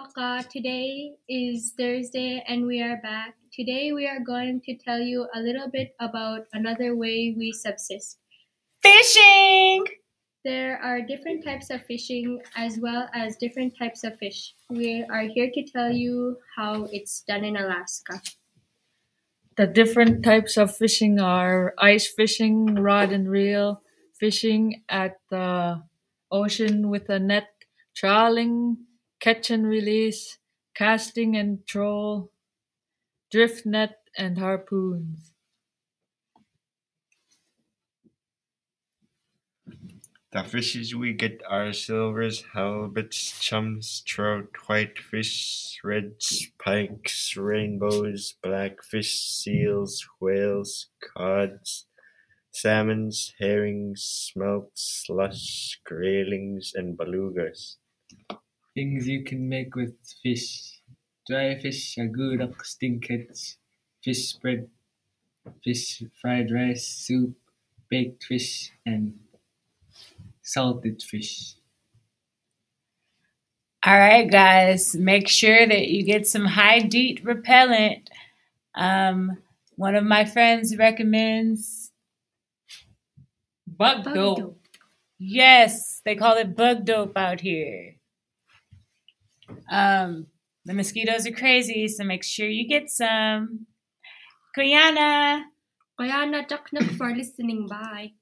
Maka. Today is Thursday and we are back. Today we are going to tell you a little bit about another way we subsist. Fishing! There are different types of fishing as well as different types of fish. We are here to tell you how it's done in Alaska. The different types of fishing are ice fishing, rod and reel, fishing at the ocean with a net, trawling, catch and release, casting and troll, drift net, and harpoons. The fishes we get are silvers, halibuts, chums, trout, whitefish, reds, pikes, rainbows, blackfish, seals, whales, cods, salmons, herrings, smelts, slush, graylings, and belugas. Things you can make with fish. Dry fish, agurok, stinkheads, fish spread, fish fried rice, soup, baked fish, and salted fish. All right, guys, make sure that you get some high DEET repellent. Um, one of my friends recommends bug, Bug dope. dope. Yes, they call it bug dope out here. Um, the mosquitoes are crazy, so make sure you get some. Kuyana. Kaya na Jaknak for listening. Bye.